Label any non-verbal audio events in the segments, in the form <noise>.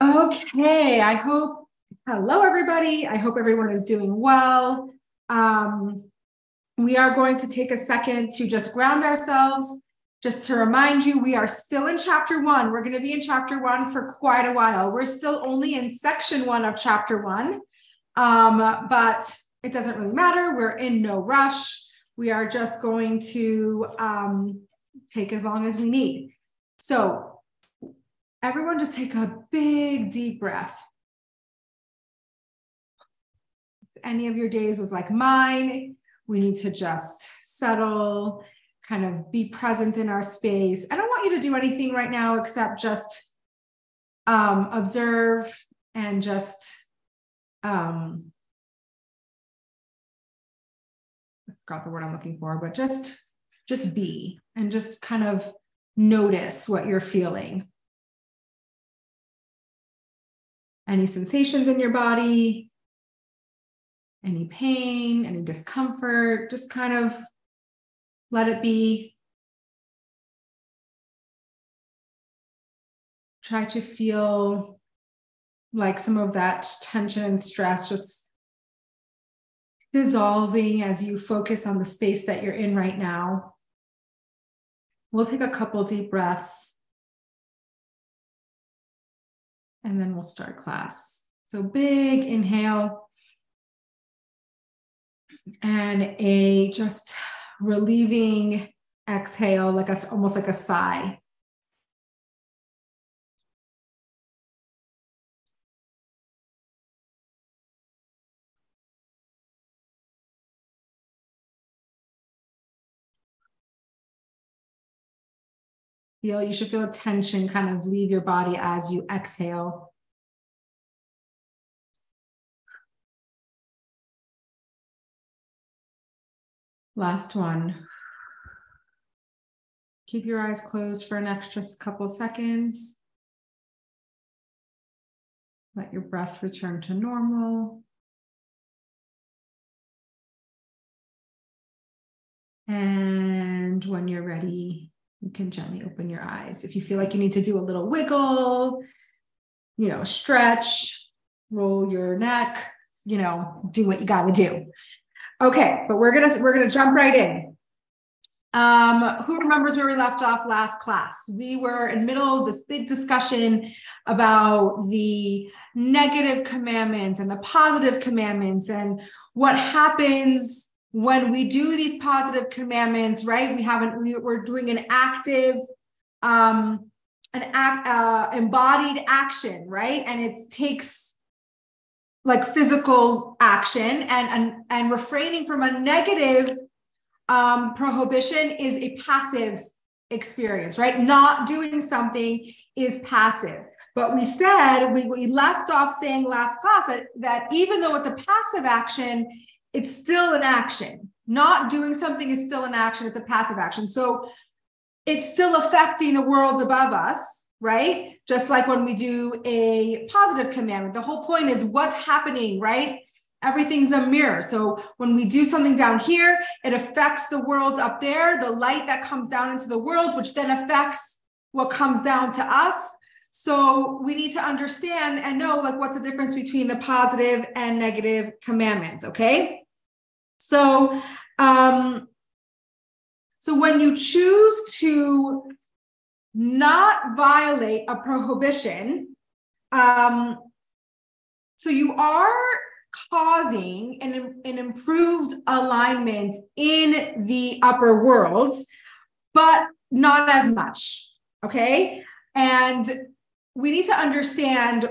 Okay, I hope, hello everybody. I hope everyone is doing well. Um, we are going to take a second to just ground ourselves. Just to remind you, we are still in chapter one. We're going to be in chapter one for quite a while. We're still only in section one of chapter one, um, but it doesn't really matter. We're in no rush. We are just going to um, take as long as we need. So Everyone just take a big deep breath. If any of your days was like mine, we need to just settle, kind of be present in our space. I don't want you to do anything right now except just um, observe and just um, I forgot the word I'm looking for, but just just be and just kind of notice what you're feeling any sensations in your body, any pain, any discomfort, just kind of let it be. Try to feel like some of that tension and stress just dissolving as you focus on the space that you're in right now. We'll take a couple deep breaths and then we'll start class. So big inhale and a just relieving exhale, like a, almost like a sigh. Feel you should feel tension kind of leave your body as you exhale. Last one. Keep your eyes closed for an extra couple seconds. Let your breath return to normal. And when you're ready, you can gently open your eyes. If you feel like you need to do a little wiggle, you know, stretch, roll your neck, you know, do what you got to do. Okay, but we're gonna we're gonna jump right in. Um, who remembers where we left off last class? We were in middle of this big discussion about the negative commandments and the positive commandments and what happens when we do these positive commandments, right? We haven't, we, we're doing an active, um, an act, uh, embodied action, right? And it takes like physical action and, and, and refraining from a negative um, prohibition is a passive experience, right? Not doing something is passive. But we said, we, we left off saying last class that, that even though it's a passive action, it's still an action. Not doing something is still an action, it's a passive action. So it's still affecting the worlds above us, right? Just like when we do a positive commandment. The whole point is what's happening, right? Everything's a mirror. So when we do something down here, it affects the worlds up there, the light that comes down into the worlds, which then affects what comes down to us. So we need to understand and know like what's the difference between the positive and negative commandments, okay? So um so when you choose to not violate a prohibition, um so you are causing an, an improved alignment in the upper worlds, but not as much. Okay. And we need to understand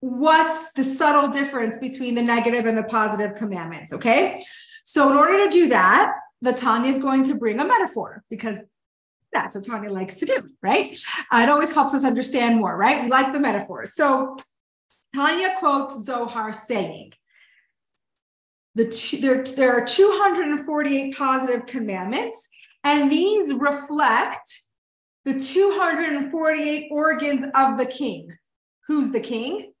what's the subtle difference between the negative and the positive commandments. Okay. So, in order to do that, the Tanya is going to bring a metaphor because that's what Tanya likes to do, right? Uh, it always helps us understand more, right? We like the metaphors. So, Tanya quotes Zohar saying, the two, there, there are 248 positive commandments, and these reflect the 248 organs of the king. Who's the king?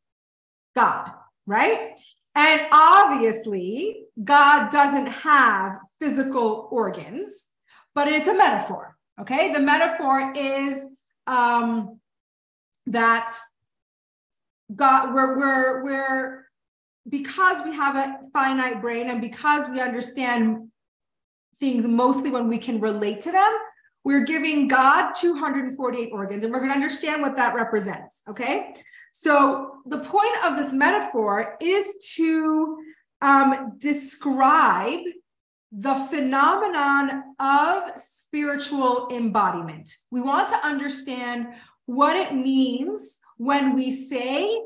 God, right? And obviously, God doesn't have physical organs, but it's a metaphor. Okay. The metaphor is um, that God, we're, we're, we're, because we have a finite brain and because we understand things mostly when we can relate to them, we're giving God 248 organs and we're going to understand what that represents. Okay. So the point of this metaphor is to um, describe the phenomenon of spiritual embodiment. We want to understand what it means when we say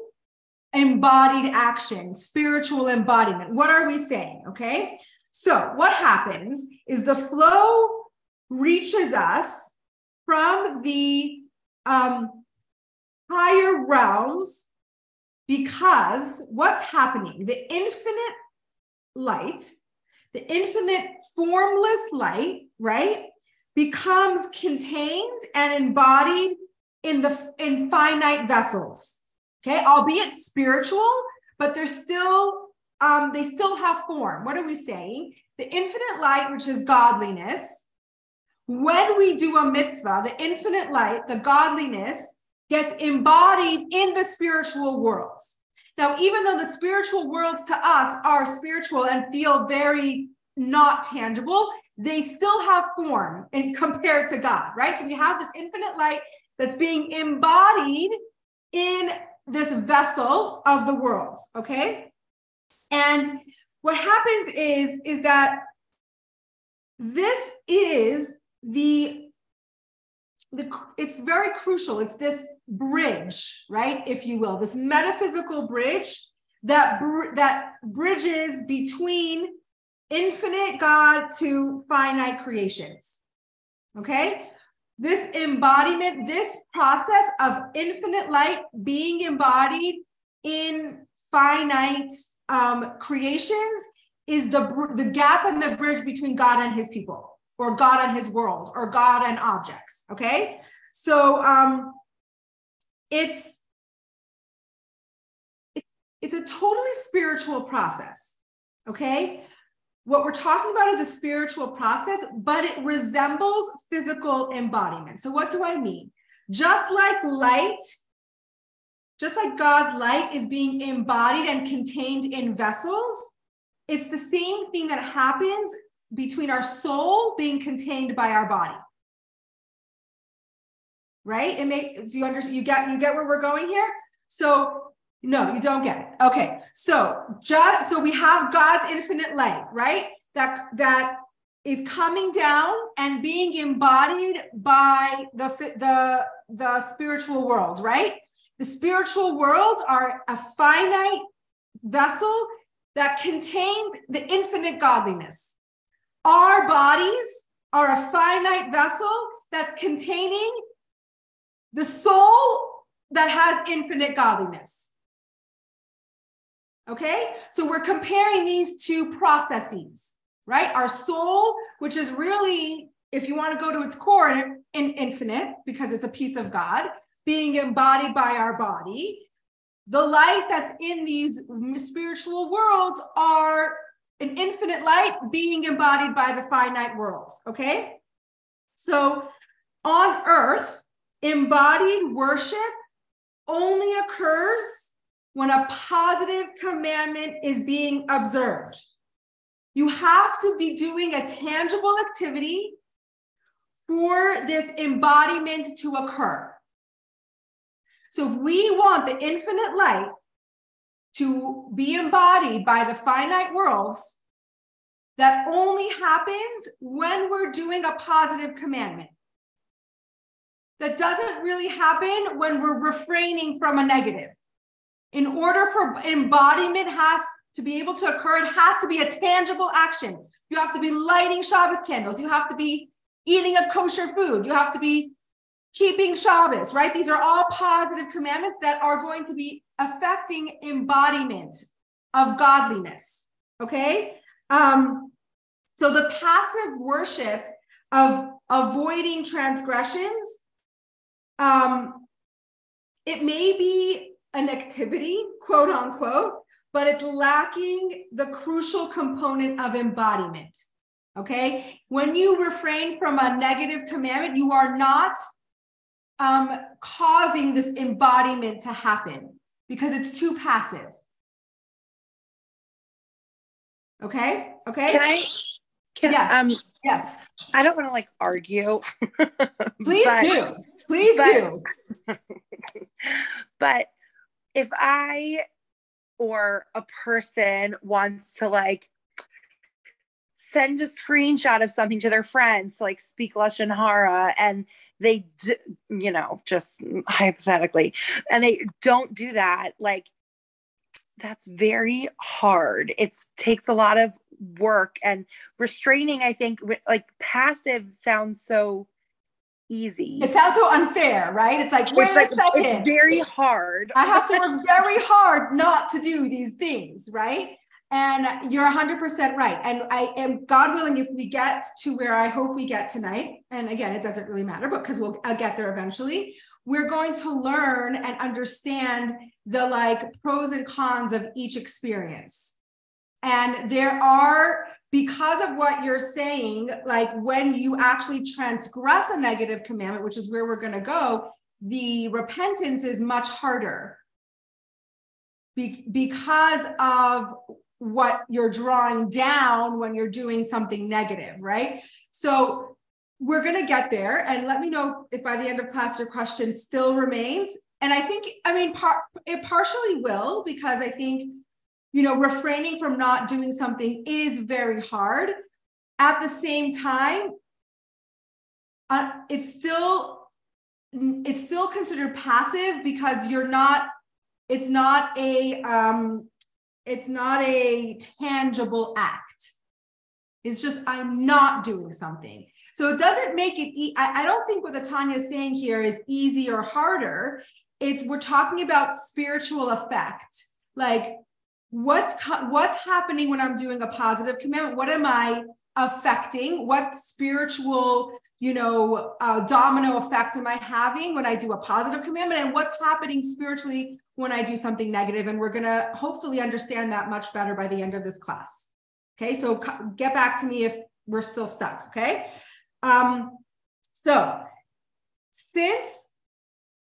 embodied action, spiritual embodiment. What are we saying? Okay. So, what happens is the flow reaches us from the um, higher realms because what's happening? The infinite light, the infinite formless light, right, becomes contained and embodied in the in finite vessels. Okay, albeit spiritual, but they're still um, they still have form. What are we saying? The infinite light, which is godliness, when we do a mitzvah, the infinite light, the godliness, gets embodied in the spiritual worlds. Now, even though the spiritual worlds to us are spiritual and feel very not tangible, they still have form in <laughs> compared to God, right? So we have this infinite light that's being embodied in this vessel of the worlds, okay? And what happens is is that this is the the it's very crucial. It's this bridge, right? If you will, this metaphysical bridge that br- that bridges between infinite God to finite creations. Okay? This embodiment, this process of infinite light being embodied in finite um, creations is the, the gap and the bridge between God and his people, or God and his world, or God and objects. Okay? So um, it's, it's, a totally spiritual process. Okay? What we're talking about is a spiritual process, but it resembles physical embodiment. So, what do I mean? Just like light, just like God's light is being embodied and contained in vessels, it's the same thing that happens between our soul being contained by our body. Right? It do you understand you get you get where we're going here? So no, you don't get it. Okay. So just so we have God's infinite light, right? That that is coming down and being embodied by the the the spiritual world, right? The spiritual worlds are a finite vessel that contains the infinite godliness. Our bodies are a finite vessel that's containing the soul that has infinite godliness. Okay, so we're comparing these two processes, right? Our soul, which is really, if you want to go to its core, in infinite because it's a piece of God, being embodied by our body. The light that's in these spiritual worlds are an infinite light being embodied by the finite worlds. Okay, so on earth, embodied worship only occurs when a positive commandment is being observed. You have to be doing a tangible activity for this embodiment to occur. So, if we want the infinite light to be embodied by the finite worlds, that only happens when we're doing a positive commandment. That doesn't really happen when we're refraining from a negative. In order for embodiment has to be able to occur, it has to be a tangible action. You have to be lighting Shabbos candles. You have to be eating a kosher food. You have to be keeping Shabbos, right? These are all positive commandments that are going to be affecting embodiment of godliness. Okay. Um, so the passive worship of avoiding transgressions, um, it may be an activity, quote unquote, but it's lacking the crucial component of embodiment. Okay. When you refrain from a negative commandment, you are not um, causing this embodiment to happen. because it's too passive. Okay. Okay. Can I? Can yes. um yes. I don't want to like argue. <laughs> Please do. Please but, do. <laughs> but if I or a person wants to like send a screenshot of something to their friends to like speak Lashon Hara and they, d- you know, just hypothetically, and they don't do that, like that's very hard. It takes a lot of work and restraining. I think like passive sounds so easy. It sounds so unfair, right? It's like, wait it's a like, second. It's very hard. I have to work very hard not to do these things, right? And you're 100% right. And I am, God willing, if we get to where I hope we get tonight, and again, it doesn't really matter, but because we'll I'll get there eventually, we're going to learn and understand the like pros and cons of each experience. And there are, because of what you're saying, like when you actually transgress a negative commandment, which is where we're going to go, the repentance is much harder Be- because of what you're drawing down when you're doing something negative, right? So we're going to get there and let me know if by the end of class your question still remains. And I think, I mean, par- it partially will because I think, you know, refraining from not doing something is very hard. At the same time, uh, it's still it's still considered passive because you're not it's not a um it's not a tangible act. It's just, I'm not doing something. So it doesn't make it, e- I, I don't think what the Tanya is saying here is easy or harder. It's, we're talking about spiritual effect. Like what's, what's happening when I'm doing a positive commandment? What am I affecting? What spiritual you know, uh, domino effect am I having when I do a positive commandment and what's happening spiritually when I do something negative? And we're going to hopefully understand that much better by the end of this class. Okay. So get back to me if we're still stuck. Okay. Um, so since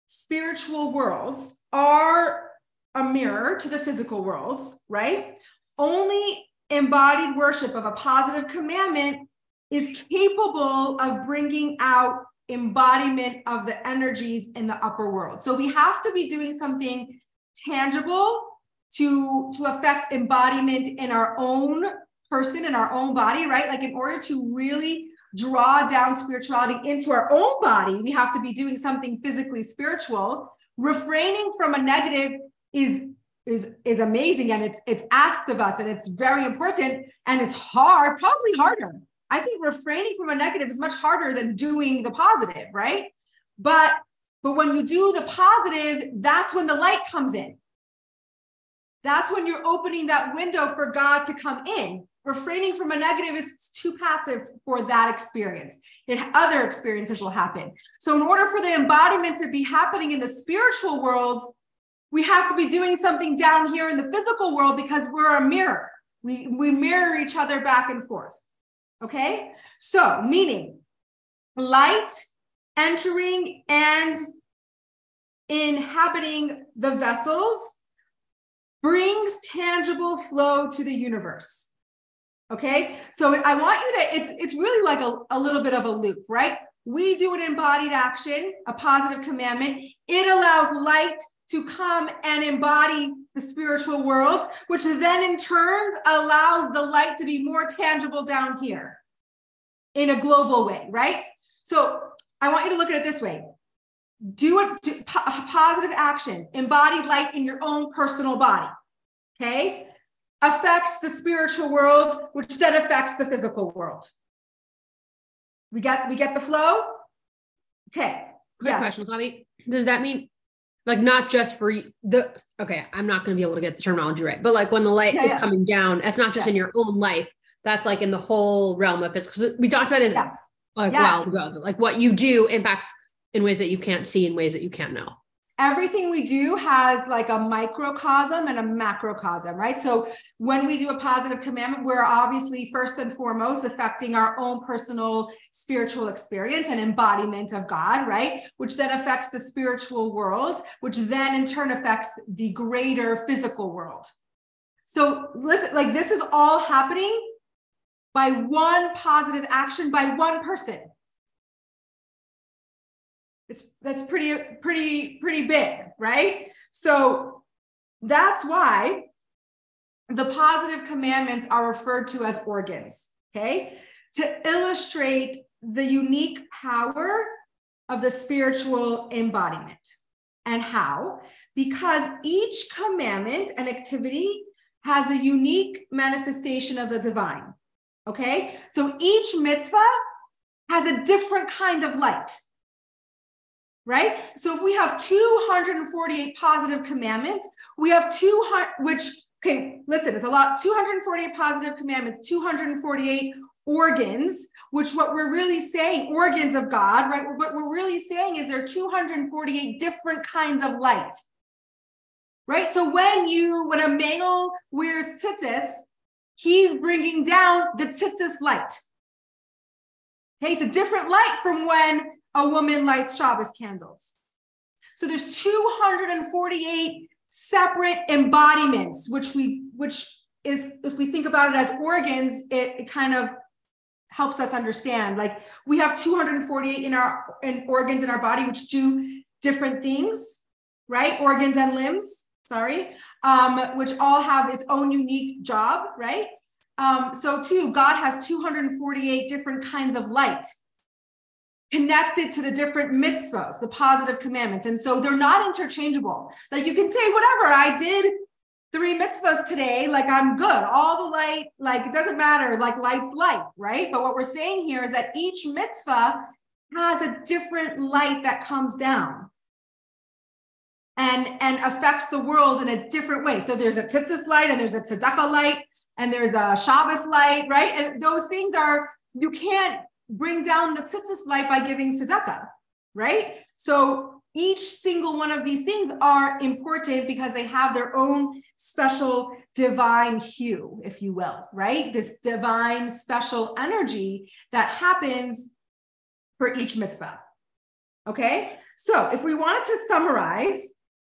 spiritual worlds are a mirror to the physical worlds, right? Only embodied worship of a positive commandment is capable of bringing out embodiment of the energies in the upper world. So we have to be doing something tangible to to affect embodiment in our own person in our own body, right? Like in order to really draw down spirituality into our own body, we have to be doing something physically spiritual. Refraining from a negative is is is amazing and it's it's asked of us and it's very important and it's hard, probably harder I think refraining from a negative is much harder than doing the positive, right? But but when you do the positive, that's when the light comes in. That's when you're opening that window for God to come in. Refraining from a negative is too passive for that experience. It, other experiences will happen. So, in order for the embodiment to be happening in the spiritual worlds, we have to be doing something down here in the physical world because we're a mirror. We, we mirror each other back and forth. Okay, so meaning light entering and inhabiting the vessels brings tangible flow to the universe. Okay, so I want you to, it's, it's really like a, a little bit of a loop, right? We do an embodied action, a positive commandment. It allows light to come and embody the spiritual world, which then in turn allows the light to be more tangible down here in a global way, right? So I want you to look at it this way. Do it do positive action, embody light in your own personal body. Okay. Affects the spiritual world, which then affects the physical world. We get we get the flow. Okay. Quick yes. question, Bobby. Does that mean like not just for the okay i'm not going to be able to get the terminology right but like when the light yeah, is yeah. coming down that's not just yeah. in your own life that's like in the whole realm of physical because we talked about this yes. like yes. while ago like what you do impacts in ways that you can't see in ways that you can't know everything we do has like a microcosm and a macrocosm, right? So when we do a positive commandment, we're obviously first and foremost affecting our own personal spiritual experience and embodiment of God, right? Which then affects the spiritual world, which then in turn affects the greater physical world. So listen, like this is all happening by one positive action by one person it's that's pretty pretty pretty big right? So that's why the positive commandments are referred to as organs okay? To illustrate the unique power of the spiritual embodiment and how because each commandment and activity has a unique manifestation of the divine okay? So each mitzvah has a different kind of light right? So if we have 248 positive commandments, we have 200, which, okay, listen, it's a lot, 248 positive commandments, 248 organs, which what we're really saying, organs of God, right? What we're really saying is there are 248 different kinds of light, right? So when you, when a male wears tzitzis, he's bringing down the tzitzis light. Okay, it's a different light from when a woman lights Shabbos candles. So there's 248 separate embodiments, which we, which is, if we think about it as organs, it, it kind of helps us understand. Like we have 248 in our in organs in our body, which do different things, right? Organs and limbs, sorry, um, which all have its own unique job, right? Um, so too, God has 248 different kinds of light connected to the different mitzvahs, the positive commandments. And so they're not interchangeable. Like you can say, whatever, I did three mitzvahs today, like I'm good. All the light, like it doesn't matter, like light's light, right? But what we're saying here is that each mitzvah has a different light that comes down and and affects the world in a different way. So there's a tzitzis light and there's a tzedakah light and there's a Shabbos light, right? And those things are you can't bring down the tzitzis light by giving tzedakah, right? So each single one of these things are important because they have their own special divine hue, if you will, right? This divine special energy that happens for each mitzvah. Okay, so if we wanted to summarize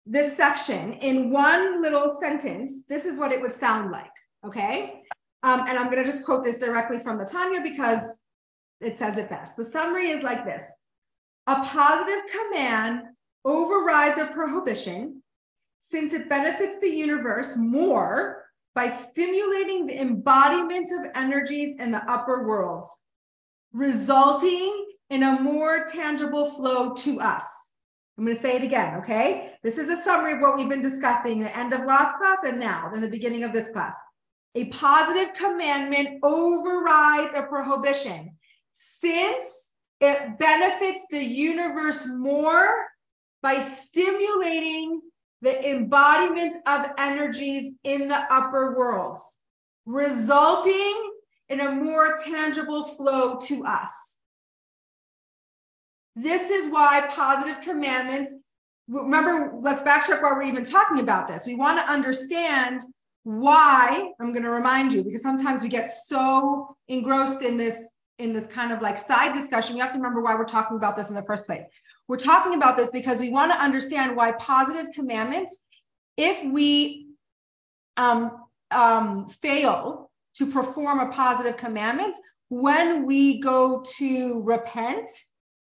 this section in one little sentence, this is what it would sound like. Okay, um, and I'm going to just quote this directly from the Tanya because it says it best. The summary is like this A positive command overrides a prohibition since it benefits the universe more by stimulating the embodiment of energies in the upper worlds, resulting in a more tangible flow to us. I'm going to say it again, okay? This is a summary of what we've been discussing the end of last class and now in the beginning of this class. A positive commandment overrides a prohibition since it benefits the universe more by stimulating the embodiment of energies in the upper worlds, resulting in a more tangible flow to us. This is why positive commandments, remember, let's backtrack while we're even talking about this. We want to understand why, I'm going to remind you, because sometimes we get so engrossed in this in this kind of like side discussion, you have to remember why we're talking about this in the first place. We're talking about this because we want to understand why positive commandments, if we um, um, fail to perform a positive commandments, when we go to repent,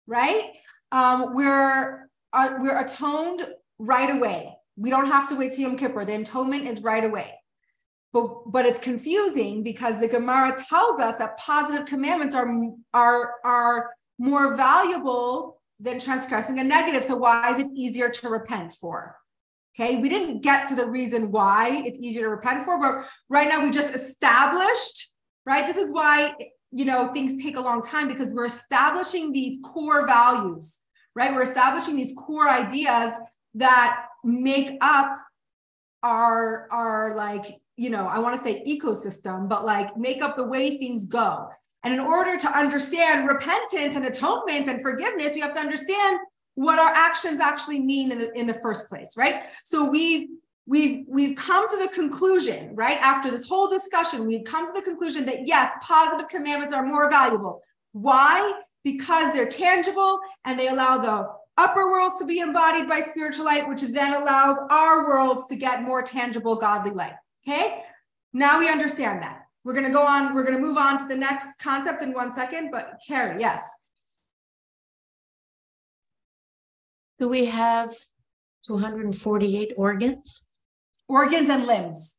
right? Um, we're uh, we're atoned right away. We don't have to wait till Yom Kippur. The atonement is right away. But, but it's confusing because the Gemara tells us that positive commandments are, are, are more valuable than transgressing a negative. So why is it easier to repent for? Okay, we didn't get to the reason why it's easier to repent for, but right now we just established, right? This is why you know things take a long time because we're establishing these core values, right? We're establishing these core ideas that make up our our like you know, I want to say ecosystem, but like make up the way things go. And in order to understand repentance and atonement and forgiveness, we have to understand what our actions actually mean in the in the first place, right? So we we've we've come to the conclusion, right? After this whole discussion, we've come to the conclusion that yes, positive commandments are more valuable. Why? Because they're tangible and they allow the upper worlds to be embodied by spiritual light, which then allows our worlds to get more tangible godly light. Okay. Now we understand that. We're going to go on, we're going to move on to the next concept in one second, but Carrie, yes. Do we have 248 organs? Organs and limbs.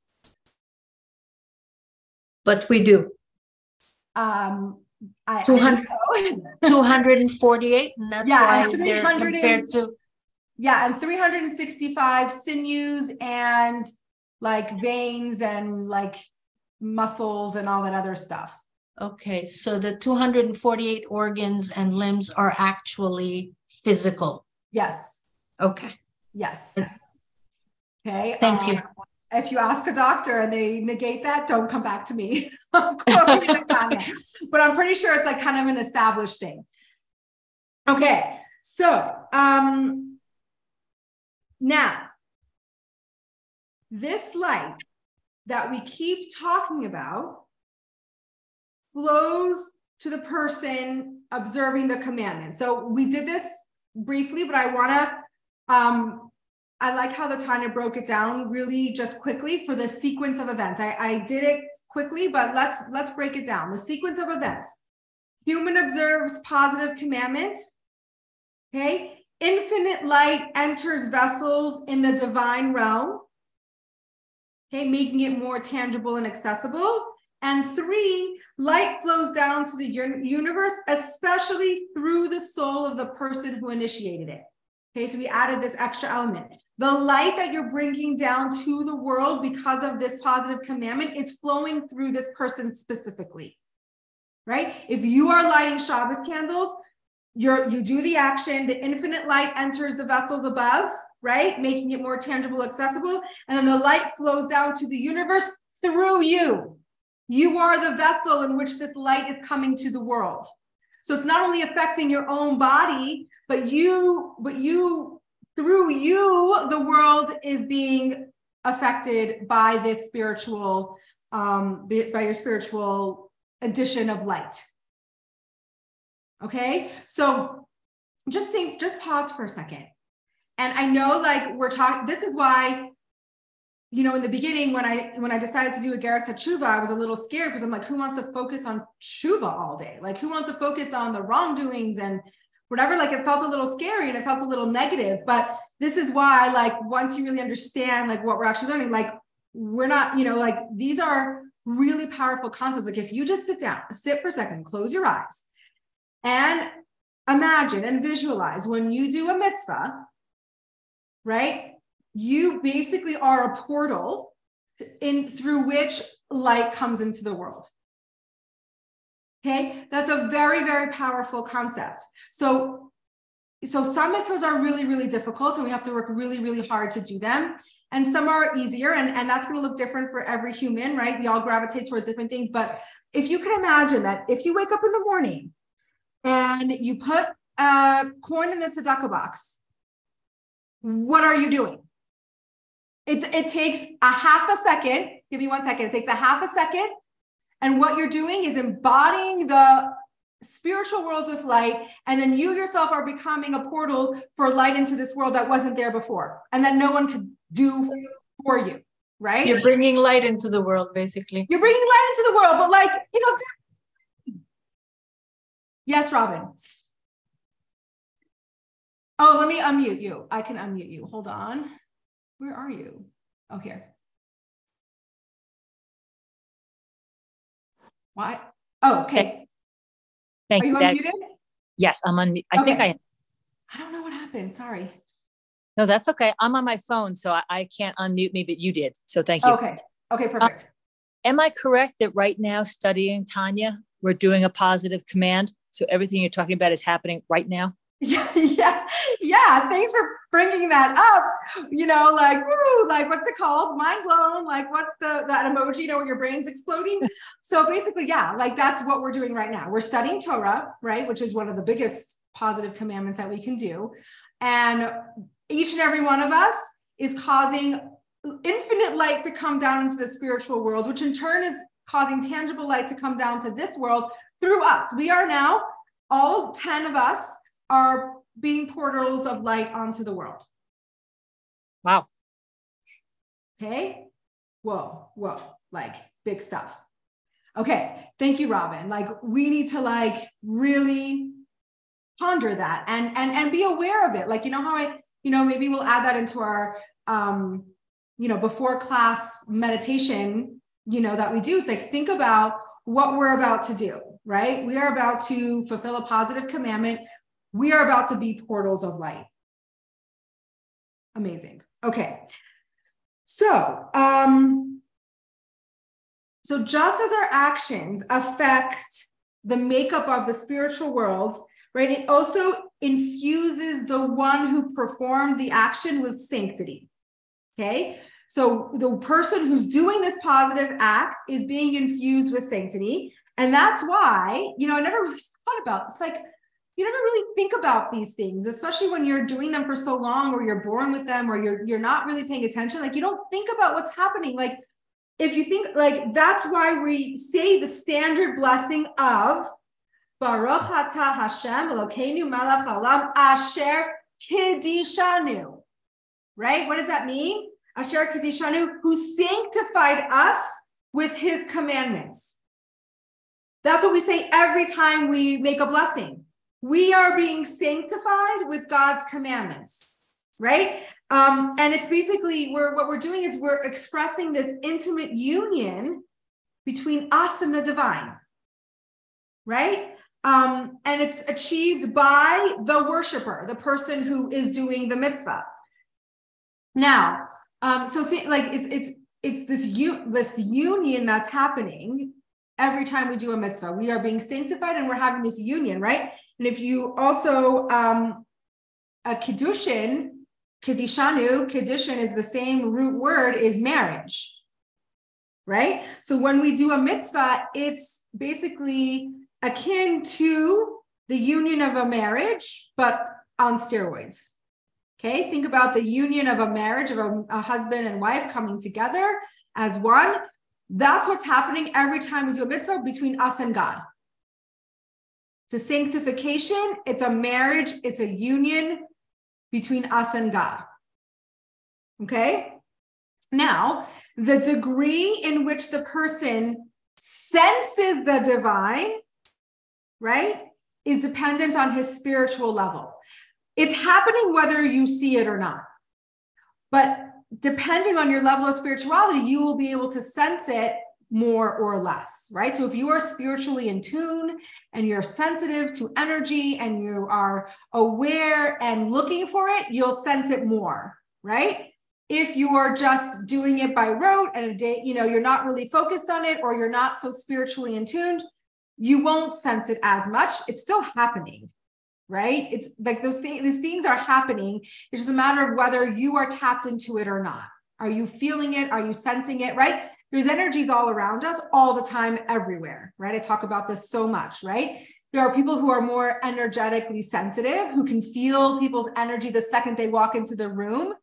But we do. Um, I, 200, I 248, <laughs> and that's Yeah, why they're compared to, yeah, and 365 sinews and like veins and like muscles and all that other stuff. okay, so the 248 organs and limbs are actually physical. Yes. Okay. Yes. Yes. Okay. Thank you. um, If you ask a doctor and they negate that, don't come back to me. I'm quoting the comment. but I'm pretty sure it's like kind of an established thing. Okay. So, um, now this light that we keep talking about flows to the person observing the commandment. So we did this briefly, but I want to um I like how the Tanya broke it down really just quickly for the sequence of events. I, I did it quickly, but let's let's break it down. The sequence of events. Human observes positive commandment. Okay. Infinite light enters vessels in the divine realm. Okay, making it more tangible and accessible. And three, light flows down to the universe, especially through the soul of the person who initiated it. Okay, so we added this extra element. The light that you're bringing down to the world because of this positive commandment is flowing through this person specifically. Right? If you are lighting Shabbos candles, you're you do the action, the infinite light enters the vessels above, right? Making it more tangible, accessible, and then the light flows down to the universe through you. You are the vessel in which this light is coming to the world. So it's not only affecting your own body, but you, but you, through you, the world is being affected by this spiritual, um, by your spiritual addition of light. Okay, so just think, just pause for a second. And I know, like, we're talking, this is why you know, in the beginning, when I when I decided to do a Geras Hatshuva, I was a little scared because I'm like, who wants to focus on tshuva all day? Like, who wants to focus on the wrongdoings and whatever? Like, it felt a little scary and it felt a little negative. But this is why, like, once you really understand like what we're actually learning, like, we're not, you know, like these are really powerful concepts. Like, if you just sit down, sit for a second, close your eyes, and imagine and visualize when you do a mitzvah, right? you basically are a portal in through which light comes into the world. Okay, that's a very, very powerful concept. So, so some mitzvahs are really, really difficult, and we have to work really, really hard to do them. And some are easier, and, and that's going to look different for every human, right? We all gravitate towards different things. But if you can imagine that if you wake up in the morning and you put a coin in the tzedakah box, what are you doing? It, it takes a half a second. Give me one second. It takes a half a second. And what you're doing is embodying the spiritual worlds with light. And then you yourself are becoming a portal for light into this world that wasn't there before and that no one could do for you. Right? You're bringing light into the world, basically. You're bringing light into the world, but like, you know, yes, Robin. Oh, let me unmute you. I can unmute you. Hold on. Where are you? Oh, here. Why? Oh, okay. Thank you. Are you. That- unmuted? yes, I'm on. I think I. I don't know what happened. Sorry. No, that's okay. I'm on my phone, so I, I can't unmute me, but you did. So thank you. Okay. Okay, perfect. Uh, am I correct that right now, studying Tanya, we're doing a positive command? So everything you're talking about is happening right now. <laughs> Yeah, yeah, yeah. Thanks for bringing that up. You know, like, woo, like what's it called? Mind blown. Like, what's the that emoji? You know, where your brain's exploding. <laughs> so basically, yeah, like that's what we're doing right now. We're studying Torah, right, which is one of the biggest positive commandments that we can do. And each and every one of us is causing infinite light to come down into the spiritual world, which in turn is causing tangible light to come down to this world through us. We are now, all 10 of us are being portals of light onto the world. Wow. Okay. Whoa, whoa, like big stuff. Okay. Thank you, Robin. Like we need to like really ponder that and and and be aware of it. Like, you know how I, you know, maybe we'll add that into our um, you know, before class meditation, you know, that we do. It's like think about what we're about to do, right? We are about to fulfill a positive commandment. We are about to be portals of light. Amazing. Okay. So, um, so just as our actions affect the makeup of the spiritual worlds, right? It also infuses the one who performed the action with sanctity. Okay. So the person who's doing this positive act is being infused with sanctity. And that's why, you know, I never really thought about it's like you never really think about these things, especially when you're doing them for so long or you're born with them or you're you're not really paying attention. Like you don't think about what's happening. Like if you think like that's why we say the standard blessing of Baruch Ata Hashem Elokeinu Melech Haolam Asher Kedishanu. Right? What does that mean? Asher Kedishanu, who sanctified us with his commandments. That's what we say every time we make a blessing. We are being sanctified with God's commandments, right? Um, and it's basically we're what we're doing is we're expressing this intimate union between us and the divine, right? Um, and it's achieved by the worshiper, the person who is doing the mitzvah. Now, um, so th- like it's it's it's this u- this union that's happening every time we do a mitzvah. We are being sanctified and we're having this union, right? And if you also um a kiddushin, kiddishanu, kiddushin is the same root word is marriage. Right? So when we do a mitzvah, it's basically akin to the union of a marriage, but on steroids. Okay, think about the union of a marriage of a, a, husband and wife coming together as one. That's what's happening every time we do a mitzvah between us and God. It's a sanctification, it's a marriage, it's a union between us and God. Okay? Now, the degree in which the person senses the divine, right, is dependent on his spiritual level. It's happening whether you see it or not. But depending on your level of spirituality, you will be able to sense it more or less, right? So if you are spiritually in tune and you're sensitive to energy and you are aware and looking for it, you'll sense it more, right? If you are just doing it by rote and a day, you know, you're not really focused on it or you're not so spiritually in tuned, you won't sense it as much. It's still happening, right? It's like those things, these things are happening. It's just a matter of whether you are tapped into it or not. Are you feeling it? Are you sensing it? Right? There's energies all around us all the time, everywhere, right? I talk about this so much, right? There are people who are more energetically sensitive, who can feel people's energy the second they walk into the room,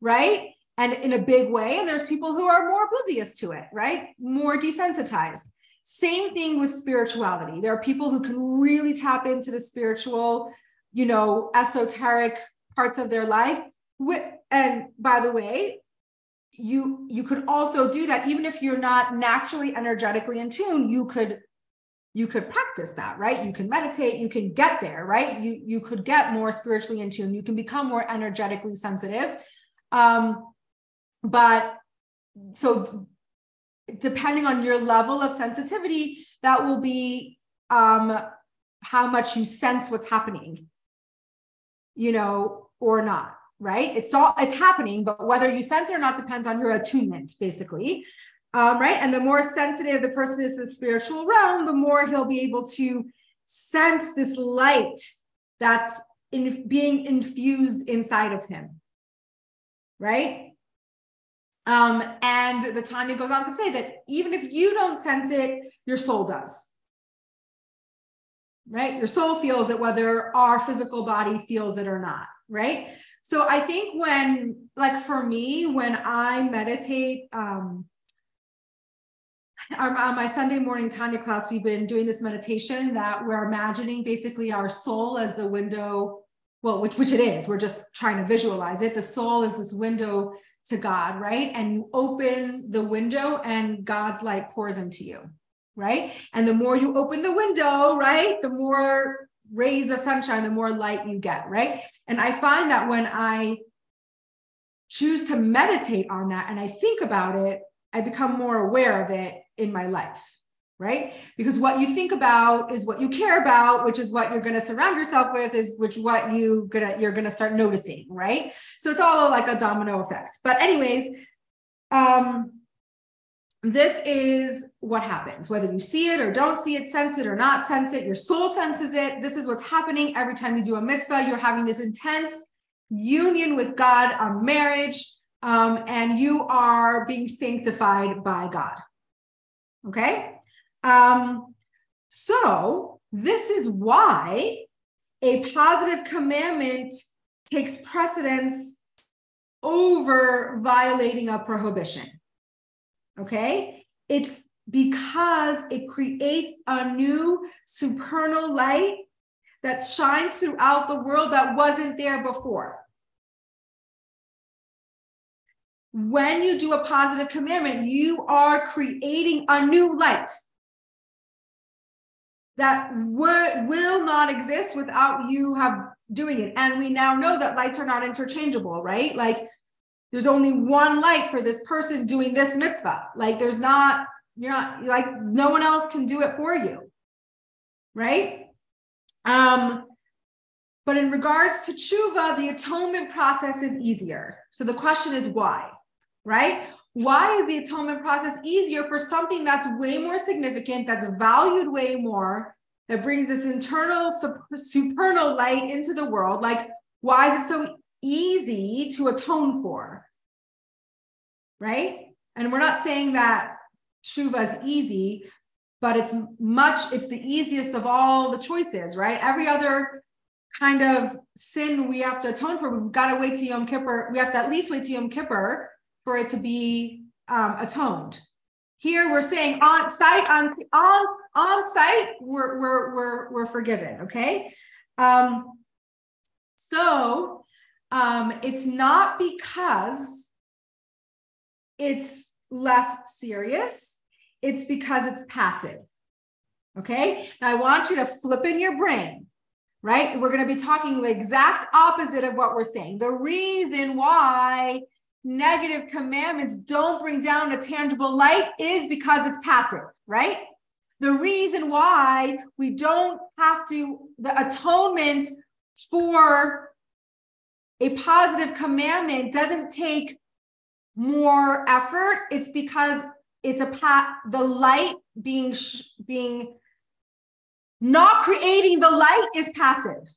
right? And in a big way. And there's people who are more oblivious to it, right? More desensitized. Same thing with spirituality. There are people who can really tap into the spiritual, you know, esoteric parts of their life. And by the way, you you could also do that even if you're not naturally energetically in tune. You could you could practice that, right? You can meditate. You can get there, right? You you could get more spiritually in tune. You can become more energetically sensitive. Um, but so depending on your level of sensitivity, that will be um, how much you sense what's happening, you know, or not. Right? It's all it's happening, but whether you sense it or not depends on your attunement, basically. Um, right? And the more sensitive the person is in the spiritual realm, the more he'll be able to sense this light that's in, being infused inside of him. Right? Um, and the Tanya goes on to say that even if you don't sense it, your soul does. Right? Your soul feels it whether our physical body feels it or not. right? So I think when, like for me, when I meditate, um, on my Sunday morning Tanya class, we've been doing this meditation that we're imagining basically our soul as the window, well, which which it is. We're just trying to visualize it. The soul is this window to God, right? And you open the window and God's light pours into you, right? And the more you open the window, right, the more rays of sunshine, the more light you get, right? And I find that when I choose to meditate on that and I think about it, I become more aware of it in my life right? Because what you think about is what you care about which is what you're going to surround yourself with is which what you gonna you're going to start noticing right? So it's all like a domino effect. But anyways um this is what happens whether you see it or don't see it sense it or not sense it your soul senses it. This is what's happening every time you do a mitzvah. You're having this intense union with god on marriage um, and you are being sanctified by god. Okay. Um, so this is why a positive commandment takes precedence over violating a prohibition. Okay. It's because it creates a new supernal light that shines throughout the world that wasn't there before when you do a positive commandment, you are creating a new light that will not exist without you have doing it. And we now know that lights are not interchangeable, right? Like there's only one light for this person doing this mitzvah. Like there's not, you're not like no one else can do it for you. Right? Um, but in regards to tshuva, the atonement process is easier. So the question is why? right? Why is the atonement process easier for something that's way more significant, that's valued way more, that brings this internal supernal light into the world? Like, why is it so easy to atone for? Right? And we're not saying that tshuva is easy, but it's much, it's the easiest of all the choices, right? Every other kind of sin we have to atone for, we've got to wait to Yom Kippur. We have to at least wait to Yom Kippur for it to be um, atoned. Here we're saying on site, on on on site, we're we're we're we're forgiven. Okay, um, so um, it's not because it's less serious. It's because it's passive. Okay, now I want you to flip in your brain right? We're going to be talking the exact opposite of what we're saying. The reason why negative commandments don't bring down a tangible light is because it's passive, right? The reason why we don't have to, the atonement for a positive commandment doesn't take more effort. It's because it's a pat, the light being, sh- being, not creating the light is passive,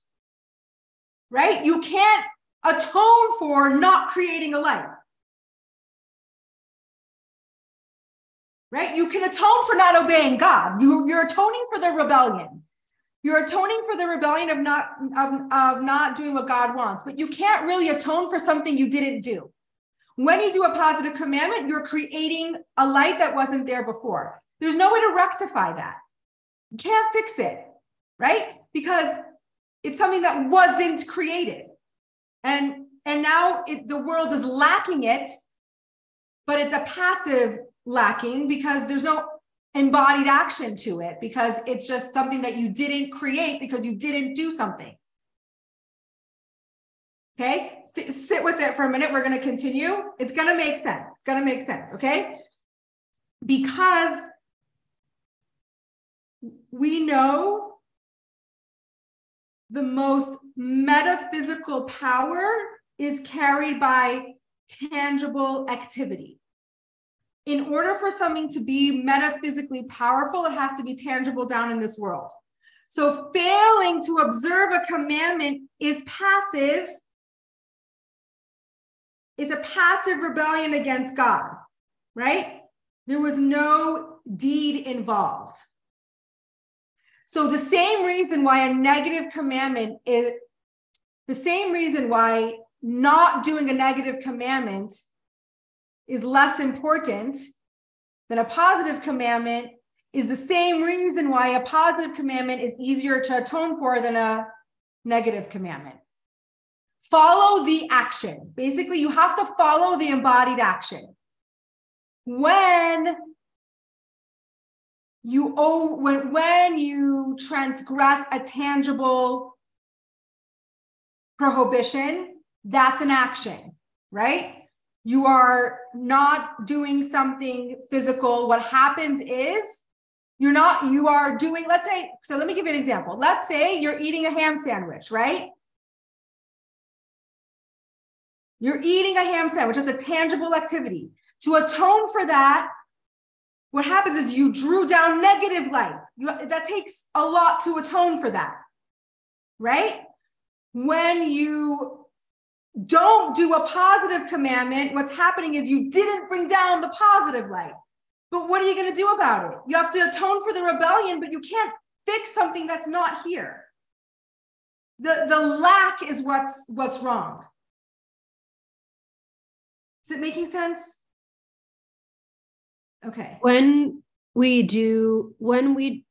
right? You can't atone for not creating a light. Right? You can atone for not obeying God. You, you're atoning for the rebellion. You're atoning for the rebellion of not of, of not doing what God wants, but you can't really atone for something you didn't do. When you do a positive commandment, you're creating a light that wasn't there before. There's no way to rectify that. You can't fix it, right? Because it's something that wasn't created and and now it, the world is lacking it but it's a passive lacking because there's no embodied action to it because it's just something that you didn't create because you didn't do something. Okay? S- sit with it for a minute. We're going to continue. It's going to make sense. It's going to make sense okay? Because we know the most metaphysical power is carried by tangible activity. In order for something to be metaphysically powerful, it has to be tangible down in this world. So, failing to observe a commandment is passive. It's a passive rebellion against God, right? There was no deed involved. So the same reason why a negative commandment is the same reason why not doing a negative commandment is less important than a positive commandment is the same reason why a positive commandment is easier to atone for than a negative commandment. Follow the action. Basically, you have to follow the embodied action. When you owe when when you transgress a tangible prohibition, that's an action, right? You are not doing something physical. What happens is you're not, you are doing, let's say, so let me give you an example. Let's say you're eating a ham sandwich, right? You're eating a ham sandwich. It's a tangible activity. To atone for that, what happens is you drew down negative light. You, that takes a lot to atone for that, right? When you don't do a positive commandment, what's happening is you didn't bring down the positive light. But what are you going to do about it? You have to atone for the rebellion, but you can't fix something that's not here. The, the lack is what's what's wrong. Is it making sense? Okay. When we do, when we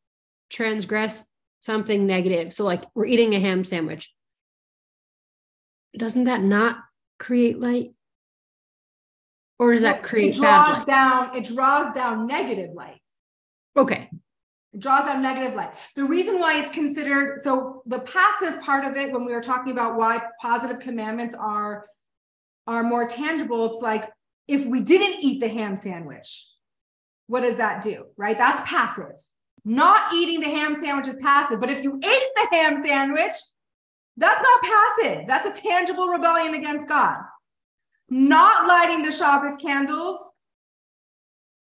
transgress something negative, so like we're eating a ham sandwich, doesn't that not create light? Or does that create it draws down, it draws down negative light. Okay. It draws out negative light. The reason why it's considered so the passive part of it, when we were talking about why positive commandments are are more tangible, it's like if we didn't eat the ham sandwich, what does that do? Right? That's passive. Not eating the ham sandwich is passive, but if you ate the ham sandwich, that's not passive. That's a tangible rebellion against God. Not lighting the Shabbos candles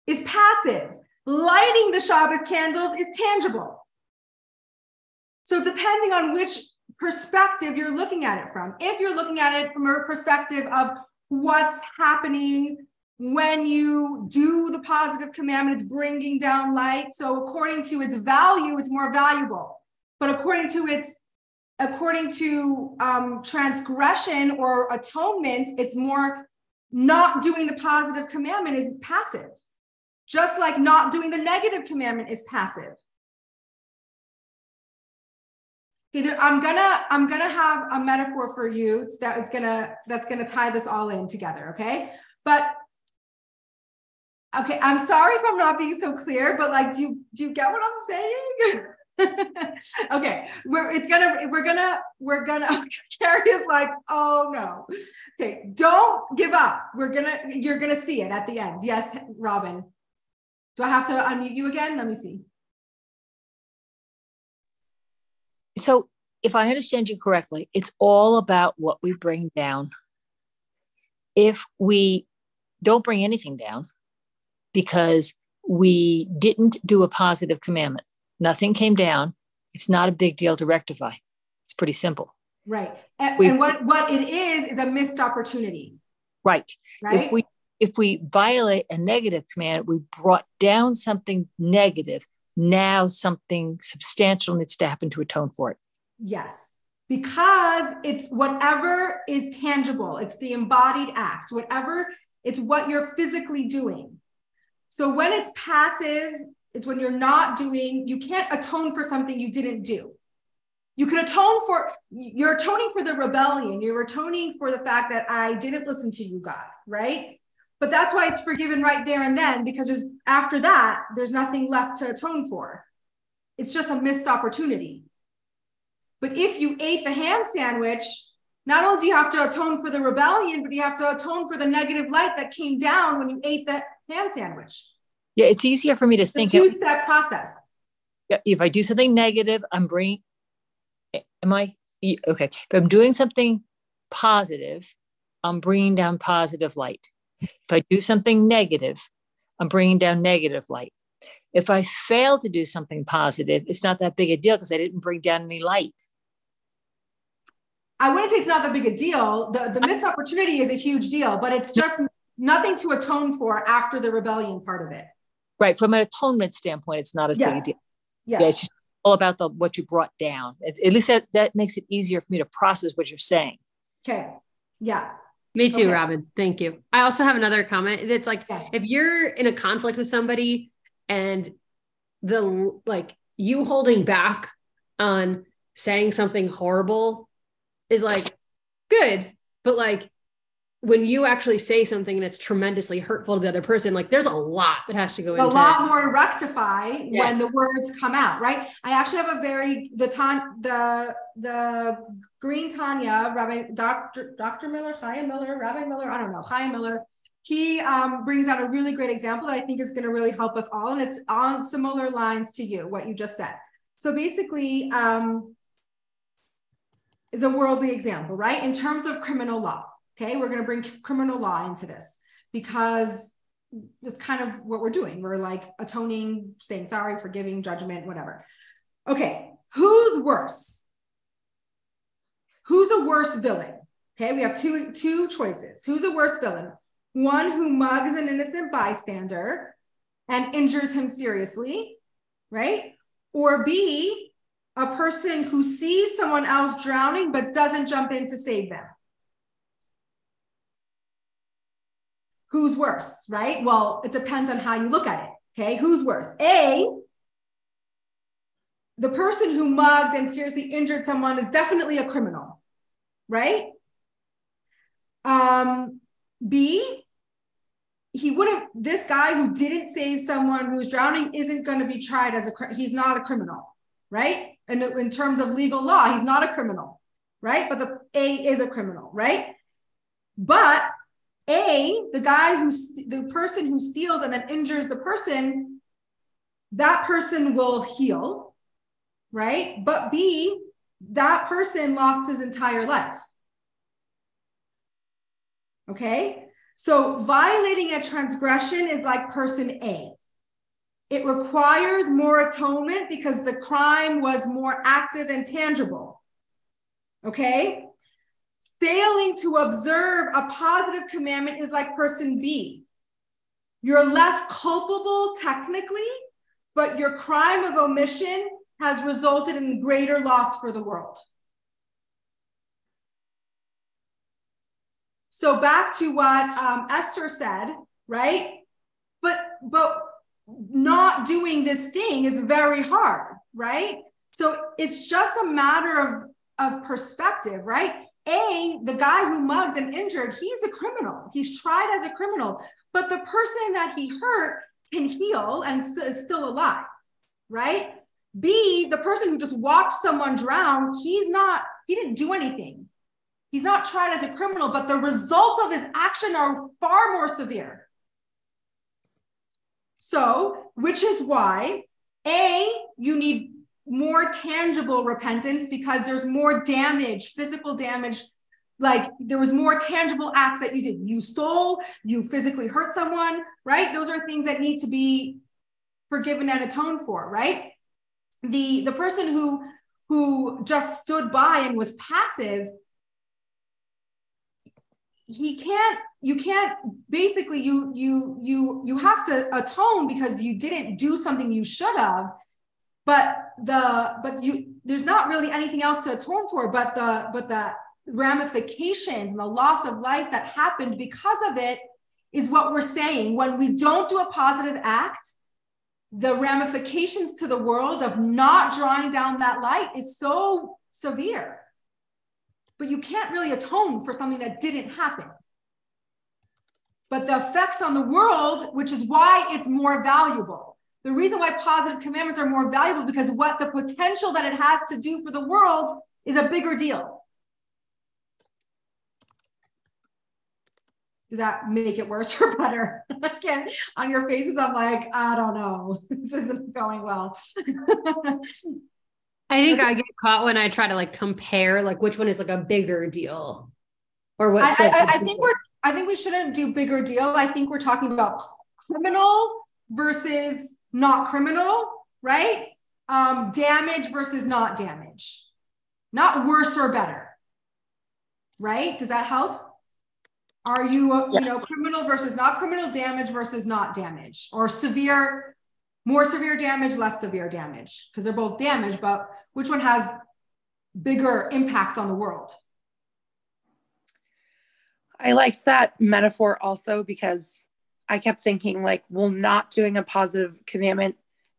is passive. Lighting the Shabbos candles is tangible. So, depending on which perspective you're looking at it from, if you're looking at it from a perspective of what's happening when you do the positive commandment, it's bringing down light. So, according to its value, it's more valuable. But according to its according to um, transgression or atonement, it's more not doing the positive commandment is passive, just like not doing the negative commandment is passive. Either I'm gonna I'm gonna have a metaphor for you that is gonna that's gonna tie this all in together, okay? But okay, I'm sorry if I'm not being so clear, but like, do you do you get what I'm saying? <laughs> okay, we're it's gonna we're gonna we're gonna <laughs> Carrie is like, oh no. Okay, don't give up. We're gonna you're gonna see it at the end. Yes, Robin. Do I have to unmute you again? Let me see. So if I understand you correctly, it's all about what we bring down. If we don't bring anything down because we didn't do a positive commandment, Nothing came down. It's not a big deal to rectify. It's pretty simple. Right. And, we, and what, what it is is a missed opportunity. Right. right. If we if we violate a negative command, we brought down something negative. Now something substantial needs to happen to atone for it. Yes. Because it's whatever is tangible, it's the embodied act, whatever, it's what you're physically doing. So when it's passive, it's when you're not doing, you can't atone for something you didn't do. You can atone for, you're atoning for the rebellion. You're atoning for the fact that I didn't listen to you, God, right? But that's why it's forgiven right there and then, because there's after that, there's nothing left to atone for. It's just a missed opportunity. But if you ate the ham sandwich, not only do you have to atone for the rebellion, but you have to atone for the negative light that came down when you ate the ham sandwich. Yeah, it's easier for me to think. Two step process. Yeah, if I do something negative, I'm bringing. Am I okay? If I'm doing something positive, I'm bringing down positive light. If I do something negative, I'm bringing down negative light. If I fail to do something positive, it's not that big a deal because I didn't bring down any light. I wouldn't say it's not that big a deal. The, the missed opportunity is a huge deal, but it's just nothing to atone for after the rebellion part of it. Right. From an atonement standpoint, it's not as yes. big a deal. Yes. Yeah, it's just all about the what you brought down. At, at least that, that makes it easier for me to process what you're saying. Okay. Yeah. Me too, Okay. Robin. Thank you. I also have another comment. It's like Yeah. if you're in a conflict with somebody and the like you holding back on saying something horrible is like good, but like when you actually say something and it's tremendously hurtful to the other person, like there's a lot that has to go a into a lot more to rectify Yeah. when the words come out, right? I actually have a very the ton the the Green Tanya Rabbi Dr. Dr. Miller, Chaim Miller, Rabbi Miller, I don't know, Chaim Miller. He um, brings out a really great example that I think is going to really help us all, and it's on similar lines to you, what you just said. So basically, um, is a worldly example, right? In terms of criminal law. Okay, we're going to bring criminal law into this because it's kind of what we're doing. We're like atoning, saying sorry, forgiving, judgment, whatever. Okay, who's worse? Who's a worse villain? Okay, we have two two choices. Who's a worse villain? One who mugs an innocent bystander and injures him seriously, right? Or B, a person who sees someone else drowning but doesn't jump in to save them. Who's worse, right? Well, it depends on how you look at it. Okay, who's worse? A, the person who mugged and seriously injured someone is definitely a criminal, right? Um, B, he wouldn't, this guy who didn't save someone who's drowning isn't going to be tried as a, he's not a criminal, right? And in terms of legal law, he's not a criminal, right? But the A is a criminal, right? But A, the guy who, st- the person who steals and then injures the person, that person will heal, right? But B, that person lost his entire life. Okay. So violating a transgression is like person A. It requires more atonement because the crime was more active and tangible. Okay. Failing to observe a positive commandment is like person B. You're less culpable technically, but your crime of omission has resulted in greater loss for the world. So back to what um, Esther said, right? But but not doing this thing is very hard, right? So it's just a matter of, of perspective, right? A, the guy who mugged and injured, he's a criminal. He's tried as a criminal, but the person that he hurt can heal and st- is still alive, right? B, the person who just watched someone drown, he's not, he didn't do anything. He's not tried as a criminal, but the results of his action are far more severe. So, which is why A, you need more tangible repentance because there's more damage, physical damage. Like there was more tangible acts that you did. You stole, you physically hurt someone, right? Those are things that need to be forgiven and atoned for, right? The the person who who just stood by and was passive, he can't you can't basically you you you you have to atone because you didn't do something you should have but the but you there's not really anything else to atone for but the but the ramifications and the loss of life that happened because of it is what we're saying. When we don't do a positive act the ramifications to the world of not drawing down that light is so severe. But you can't really atone for something that didn't happen. But the effects on the world which is why it's more valuable the reason why positive commandments are more valuable because what the potential that it has to do for the world is a bigger deal. Does that make it worse <laughs> or better? Again, on your faces, I'm like, I don't know. <laughs> This isn't going well. <laughs> I think I get caught when I try to like compare like which one is like a bigger deal or what I, I, I think we're I think we shouldn't do bigger deal. I think we're talking about criminal versus not criminal, right? Um, damage versus not damage, not worse or better, right? Does that help? Are you, uh, you know, criminal versus not criminal, damage versus not damage, or severe, more severe damage, less severe damage, because they're both damage, but which one has bigger impact on the world? I liked that metaphor also because I kept thinking, like, well, not doing a positive commandment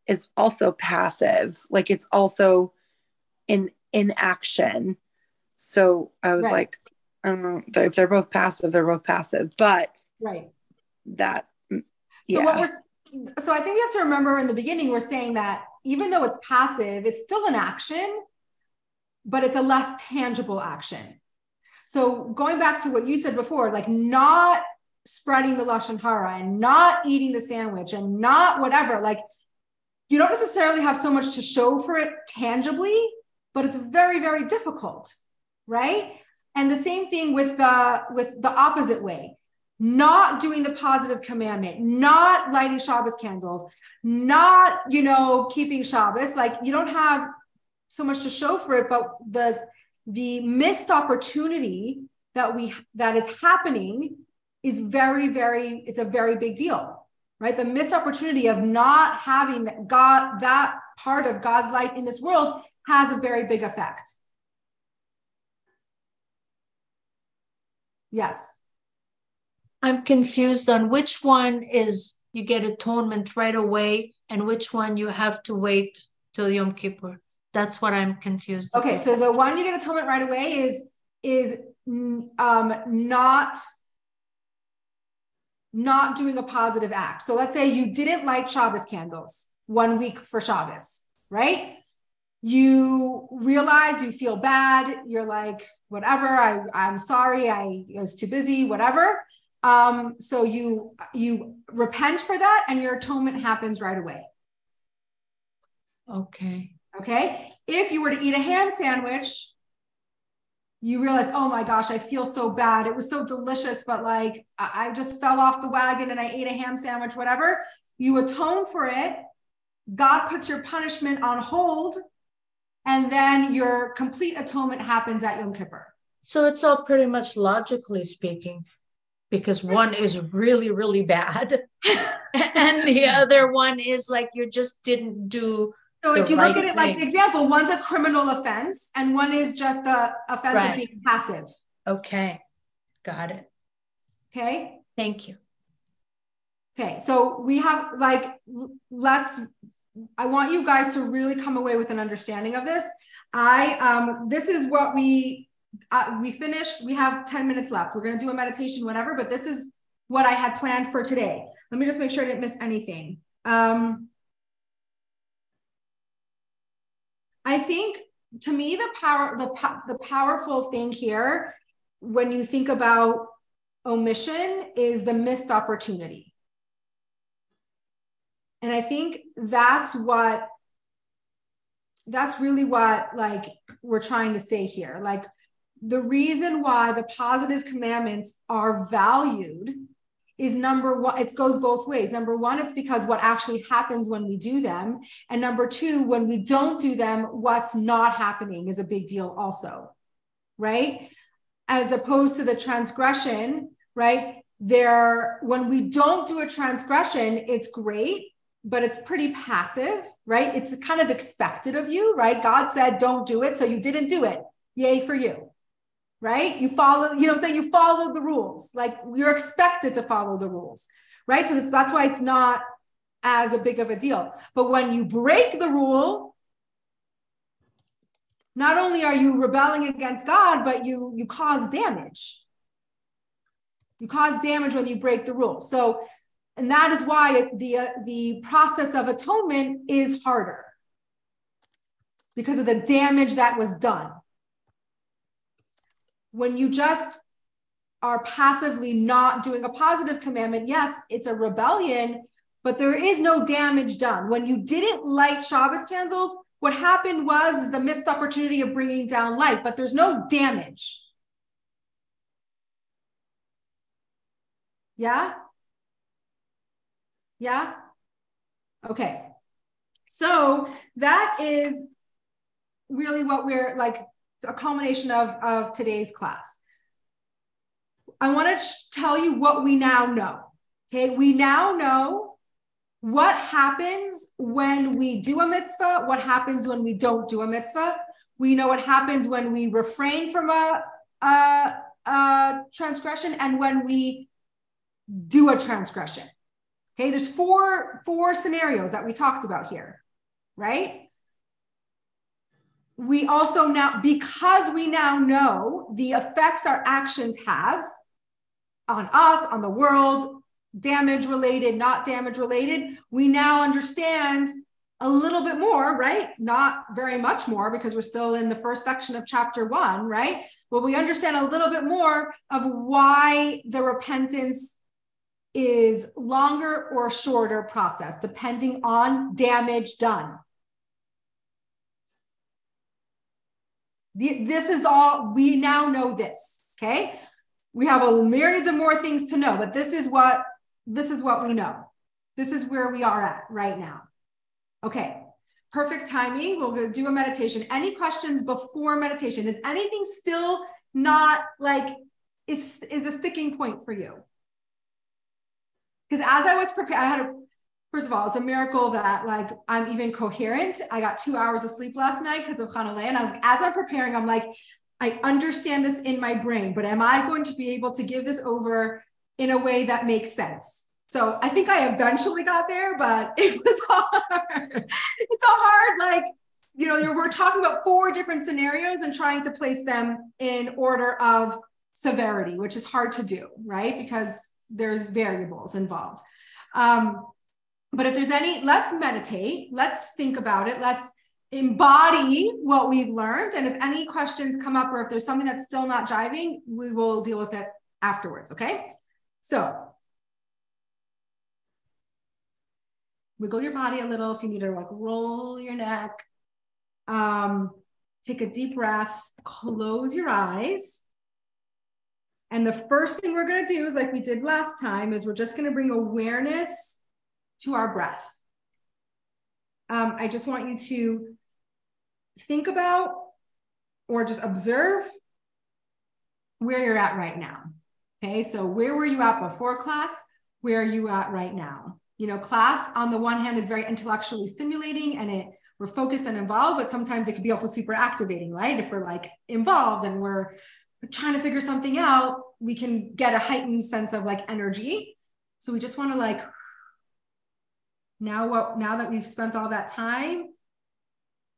is also passive. Like, it's also in inaction. So I was right. like, I don't know if they're both passive, they're both passive, but right. That, yeah. So what we're, so I think we have to remember in the beginning, we're saying that even though it's passive, it's still an action, but it's a less tangible action. So going back to what you said before, like not spreading the lashon hara and not eating the sandwich and not whatever, like you don't necessarily have so much to show for it tangibly, but it's very very difficult, right? And the same thing with the with the opposite way, not doing the positive commandment, not lighting Shabbos candles, not you know keeping Shabbos. Like you don't have so much to show for it, but the the missed opportunity that we that is happening is very very it's a very big deal right the missed opportunity of not having that god that part of god's light in this world has a very big effect yes i'm confused on which one is you get atonement right away and which one you have to wait till yom kippur that's what I'm confused. Okay, about. so the one you get atonement right away is is um, not not doing a positive act. So let's say you didn't light Shabbos candles one week for Shabbos, right? You realize you feel bad. You're like, whatever. I I'm sorry. I was too busy. Whatever. Um, so you you repent for that, and your atonement happens right away. Okay. Okay. If you were to eat a ham sandwich, you realize, oh my gosh, I feel so bad. It was so delicious, but like I just fell off the wagon and I ate a ham sandwich, whatever. You atone for it. God puts your punishment on hold. And then your complete atonement happens at Yom Kippur. So it's all pretty much logically speaking, because one is really, really bad. <laughs> and the other one is like you just didn't do so if you right look at it like the example, one's a criminal offense and one is just the offense right. of being passive. Okay. Got it. Okay. Thank you. Okay. So we have like, let's, I want you guys to really come away with an understanding of this. I, um, this is what we, uh, we finished. We have 10 minutes left. We're going to do a meditation, whatever, but this is what I had planned for today. Let me just make sure I didn't miss anything. Um, I think to me the power the the powerful thing here when you think about omission is the missed opportunity. And I think that's what that's really what like we're trying to say here. Like the reason why the positive commandments are valued is number one, it goes both ways. Number one, it's because what actually happens when we do them. And number two, when we don't do them, what's not happening is a big deal also, right? As opposed to the transgression, right? There, when we don't do a transgression, it's great, but it's pretty passive, right? It's kind of expected of you, right? God said, don't do it. So you didn't do it. Yay for you right? You follow, you know what I'm saying? You follow the rules. Like you're expected to follow the rules, right? So that's why it's not as a big of a deal. But when you break the rule, not only are you rebelling against God, but you you cause damage. You cause damage when you break the rules. So, and that is why the uh, the process of atonement is harder because of the damage that was done when you just are passively not doing a positive commandment, yes, it's a rebellion, but there is no damage done. When you didn't light Shabbos candles, what happened was is the missed opportunity of bringing down light, but there's no damage. Yeah? Yeah? Okay. So that is really what we're like a culmination of, of today's class. I want to tell you what we now know. Okay, we now know what happens when we do a mitzvah, what happens when we don't do a mitzvah. We know what happens when we refrain from a, a, a transgression and when we do a transgression. Okay, there's four four scenarios that we talked about here, right? We also now because we now know the effects our actions have on us, on the world, damage related, not damage related, we now understand a little bit more, right? Not very much more because we're still in the first section of chapter one, right? But we understand a little bit more of why the repentance is longer or shorter process depending on damage done. This is all we now know this, okay? We have a myriads of more things to know, but this is what this is what we know. This is where we are at right now. Okay, perfect timing. We'll do a meditation. Any questions before meditation? Is anything still not like is is a sticking point for you? Because as I was prepared, I had a first of all, it's a miracle that like I'm even coherent. I got two hours of sleep last night because of Hanalei. And I was as I'm preparing, I'm like, I understand this in my brain, but am I going to be able to give this over in a way that makes sense? So I think I eventually got there, but <laughs> it was hard. it's a hard, like, you know, we're talking about four different scenarios and trying to place them in order of severity, which is hard to do, right? Because there's variables involved. Um, but if there's any, let's meditate, let's think about it, let's embody what we've learned. And if any questions come up or if there's something that's still not jiving, we will deal with it afterwards. Okay. So wiggle your body a little if you need to like roll your neck. Um, take a deep breath, close your eyes. And the first thing we're going to do is like we did last time is we're just going to bring awareness to our breath. Um, I just want you to think about or just observe where you're at right now. Okay, so where were you at before class? Where are you at right now? You know, class on the one hand is very intellectually stimulating and it we're focused and involved, but sometimes it can be also super activating, right? If we're like involved and we're trying to figure something out, we can get a heightened sense of like energy. So we just want to like now what now that we've spent all that time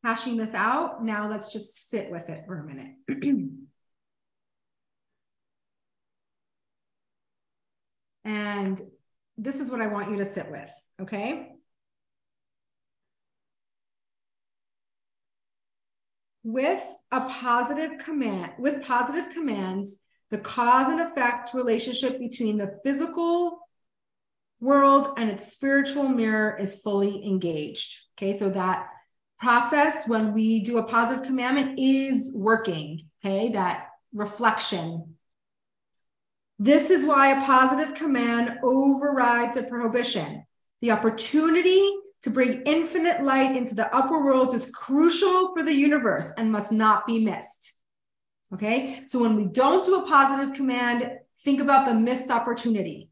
hashing this out, now let's just sit with it for a minute. <clears throat> and this is what I want you to sit with, okay? With a positive command, with positive commands, the cause and effect relationship between the physical world and its spiritual mirror is fully engaged. Okay, so that process when we do a positive commandment is working. Okay, that reflection. This is why a positive command overrides a prohibition. The opportunity to bring infinite light into the upper worlds is crucial for the universe and must not be missed. Okay, so when we don't do a positive command, think about the missed opportunity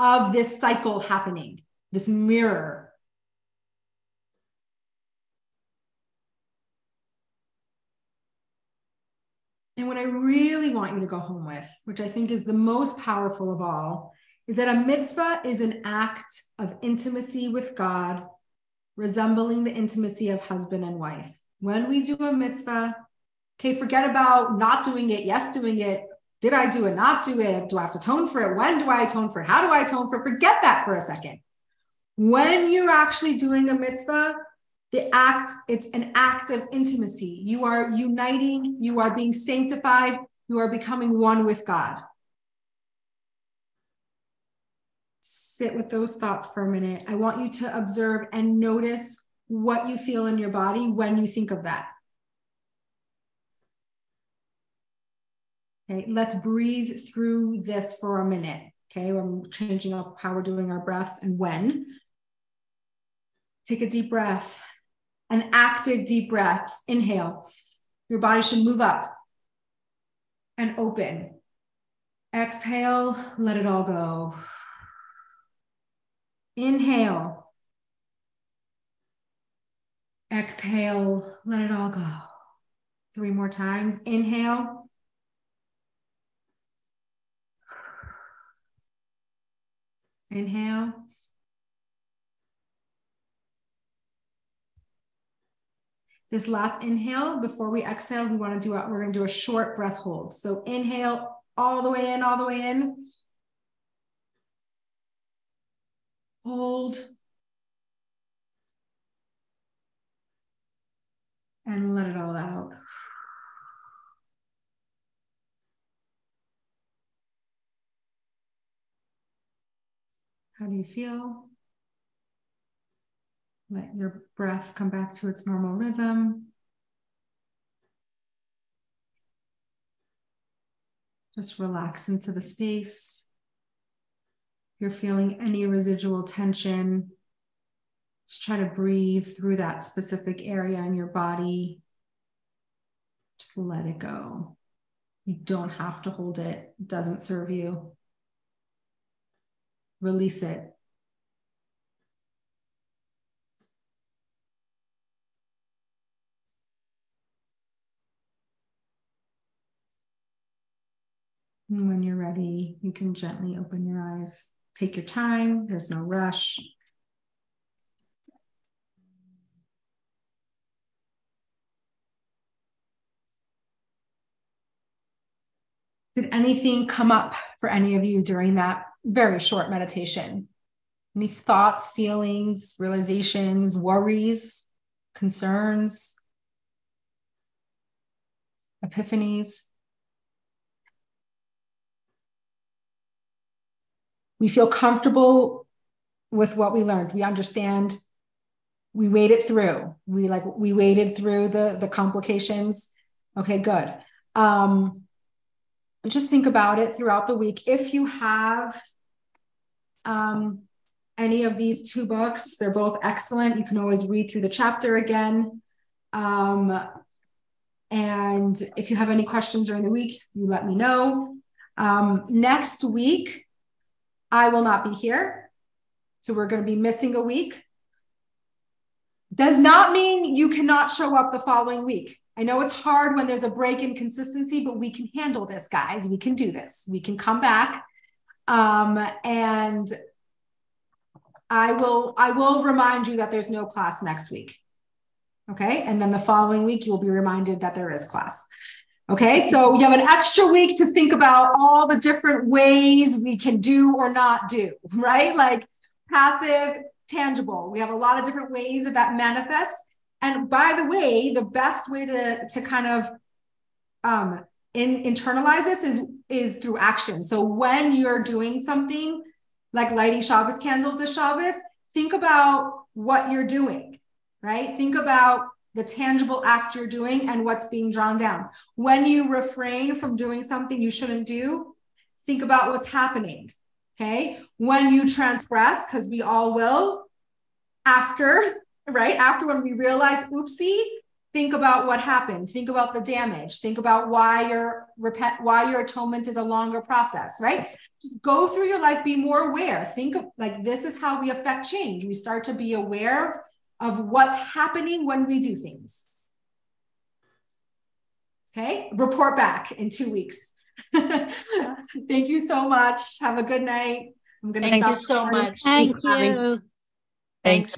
of this cycle happening, this mirror. And what I really want you to go home with, which I think is the most powerful of all, is that a mitzvah is an act of intimacy with God, resembling the intimacy of husband and wife. When we do a mitzvah, okay, forget about not doing it, yes, doing it, did I do it, not do it? Do I have to atone for it? When do I atone for it? How do I atone for it? Forget that for a second. When you're actually doing a mitzvah, the act, it's an act of intimacy. You are uniting, you are being sanctified, you are becoming one with God. Sit with those thoughts for a minute. I want you to observe and notice what you feel in your body when you think of that. Okay, let's breathe through this for a minute. Okay, we're changing up how we're doing our breath and when. Take a deep breath, an active deep breath. Inhale. Your body should move up and open. Exhale, let it all go. Inhale. Exhale, let it all go. Three more times. Inhale. Inhale. This last inhale, before we exhale, we want to do a, we're going to do a short breath hold. So inhale all the way in, all the way in. Hold. And let it all out. How do you feel? Let your breath come back to its normal rhythm. Just relax into the space. If you're feeling any residual tension, just try to breathe through that specific area in your body. Just let it go. You don't have to hold it, it doesn't serve you. Release it. And when you're ready, you can gently open your eyes. Take your time, there's no rush. Did anything come up for any of you during that very short meditation? Any thoughts, feelings, realizations, worries, concerns, epiphanies? we feel comfortable with what we learned. We understand. We waited through. We like we waded through the the complications. Okay good. Um just think about it throughout the week if you have um any of these two books they're both excellent you can always read through the chapter again um and if you have any questions during the week you let me know um next week I will not be here. So we're going to be missing a week. Does not mean you cannot show up the following week. I know it's hard when there's a break in consistency, but we can handle this, guys. We can do this. We can come back. Um, and I will I will remind you that there's no class next week. Okay. And then the following week, you'll be reminded that there is class. Okay, so you have an extra week to think about all the different ways we can do or not do, <laughs> right? Like passive, tangible. We have a lot of different ways that that manifests. And by the way, the best way to, to kind of um, in, internalize this is, is through action. So when you're doing something like lighting Shabbos candles this Shabbos, think about what you're doing, right? Think about the tangible act you're doing and what's being drawn down. When you refrain from doing something you shouldn't do, think about what's happening. Okay. When you transgress, because we all will, after, right? After when we realize, oopsie, think about what happened. Think about the damage. Think about why your repent, why your atonement is a longer process, right? Just go through your life, be more aware. Think of like this is how we affect change. We start to be aware of of what's happening when we do things. Okay, report back in two weeks. <laughs> Thank you so much. Have a good night. I'm going to Thank you so much. Thank you. Thanks.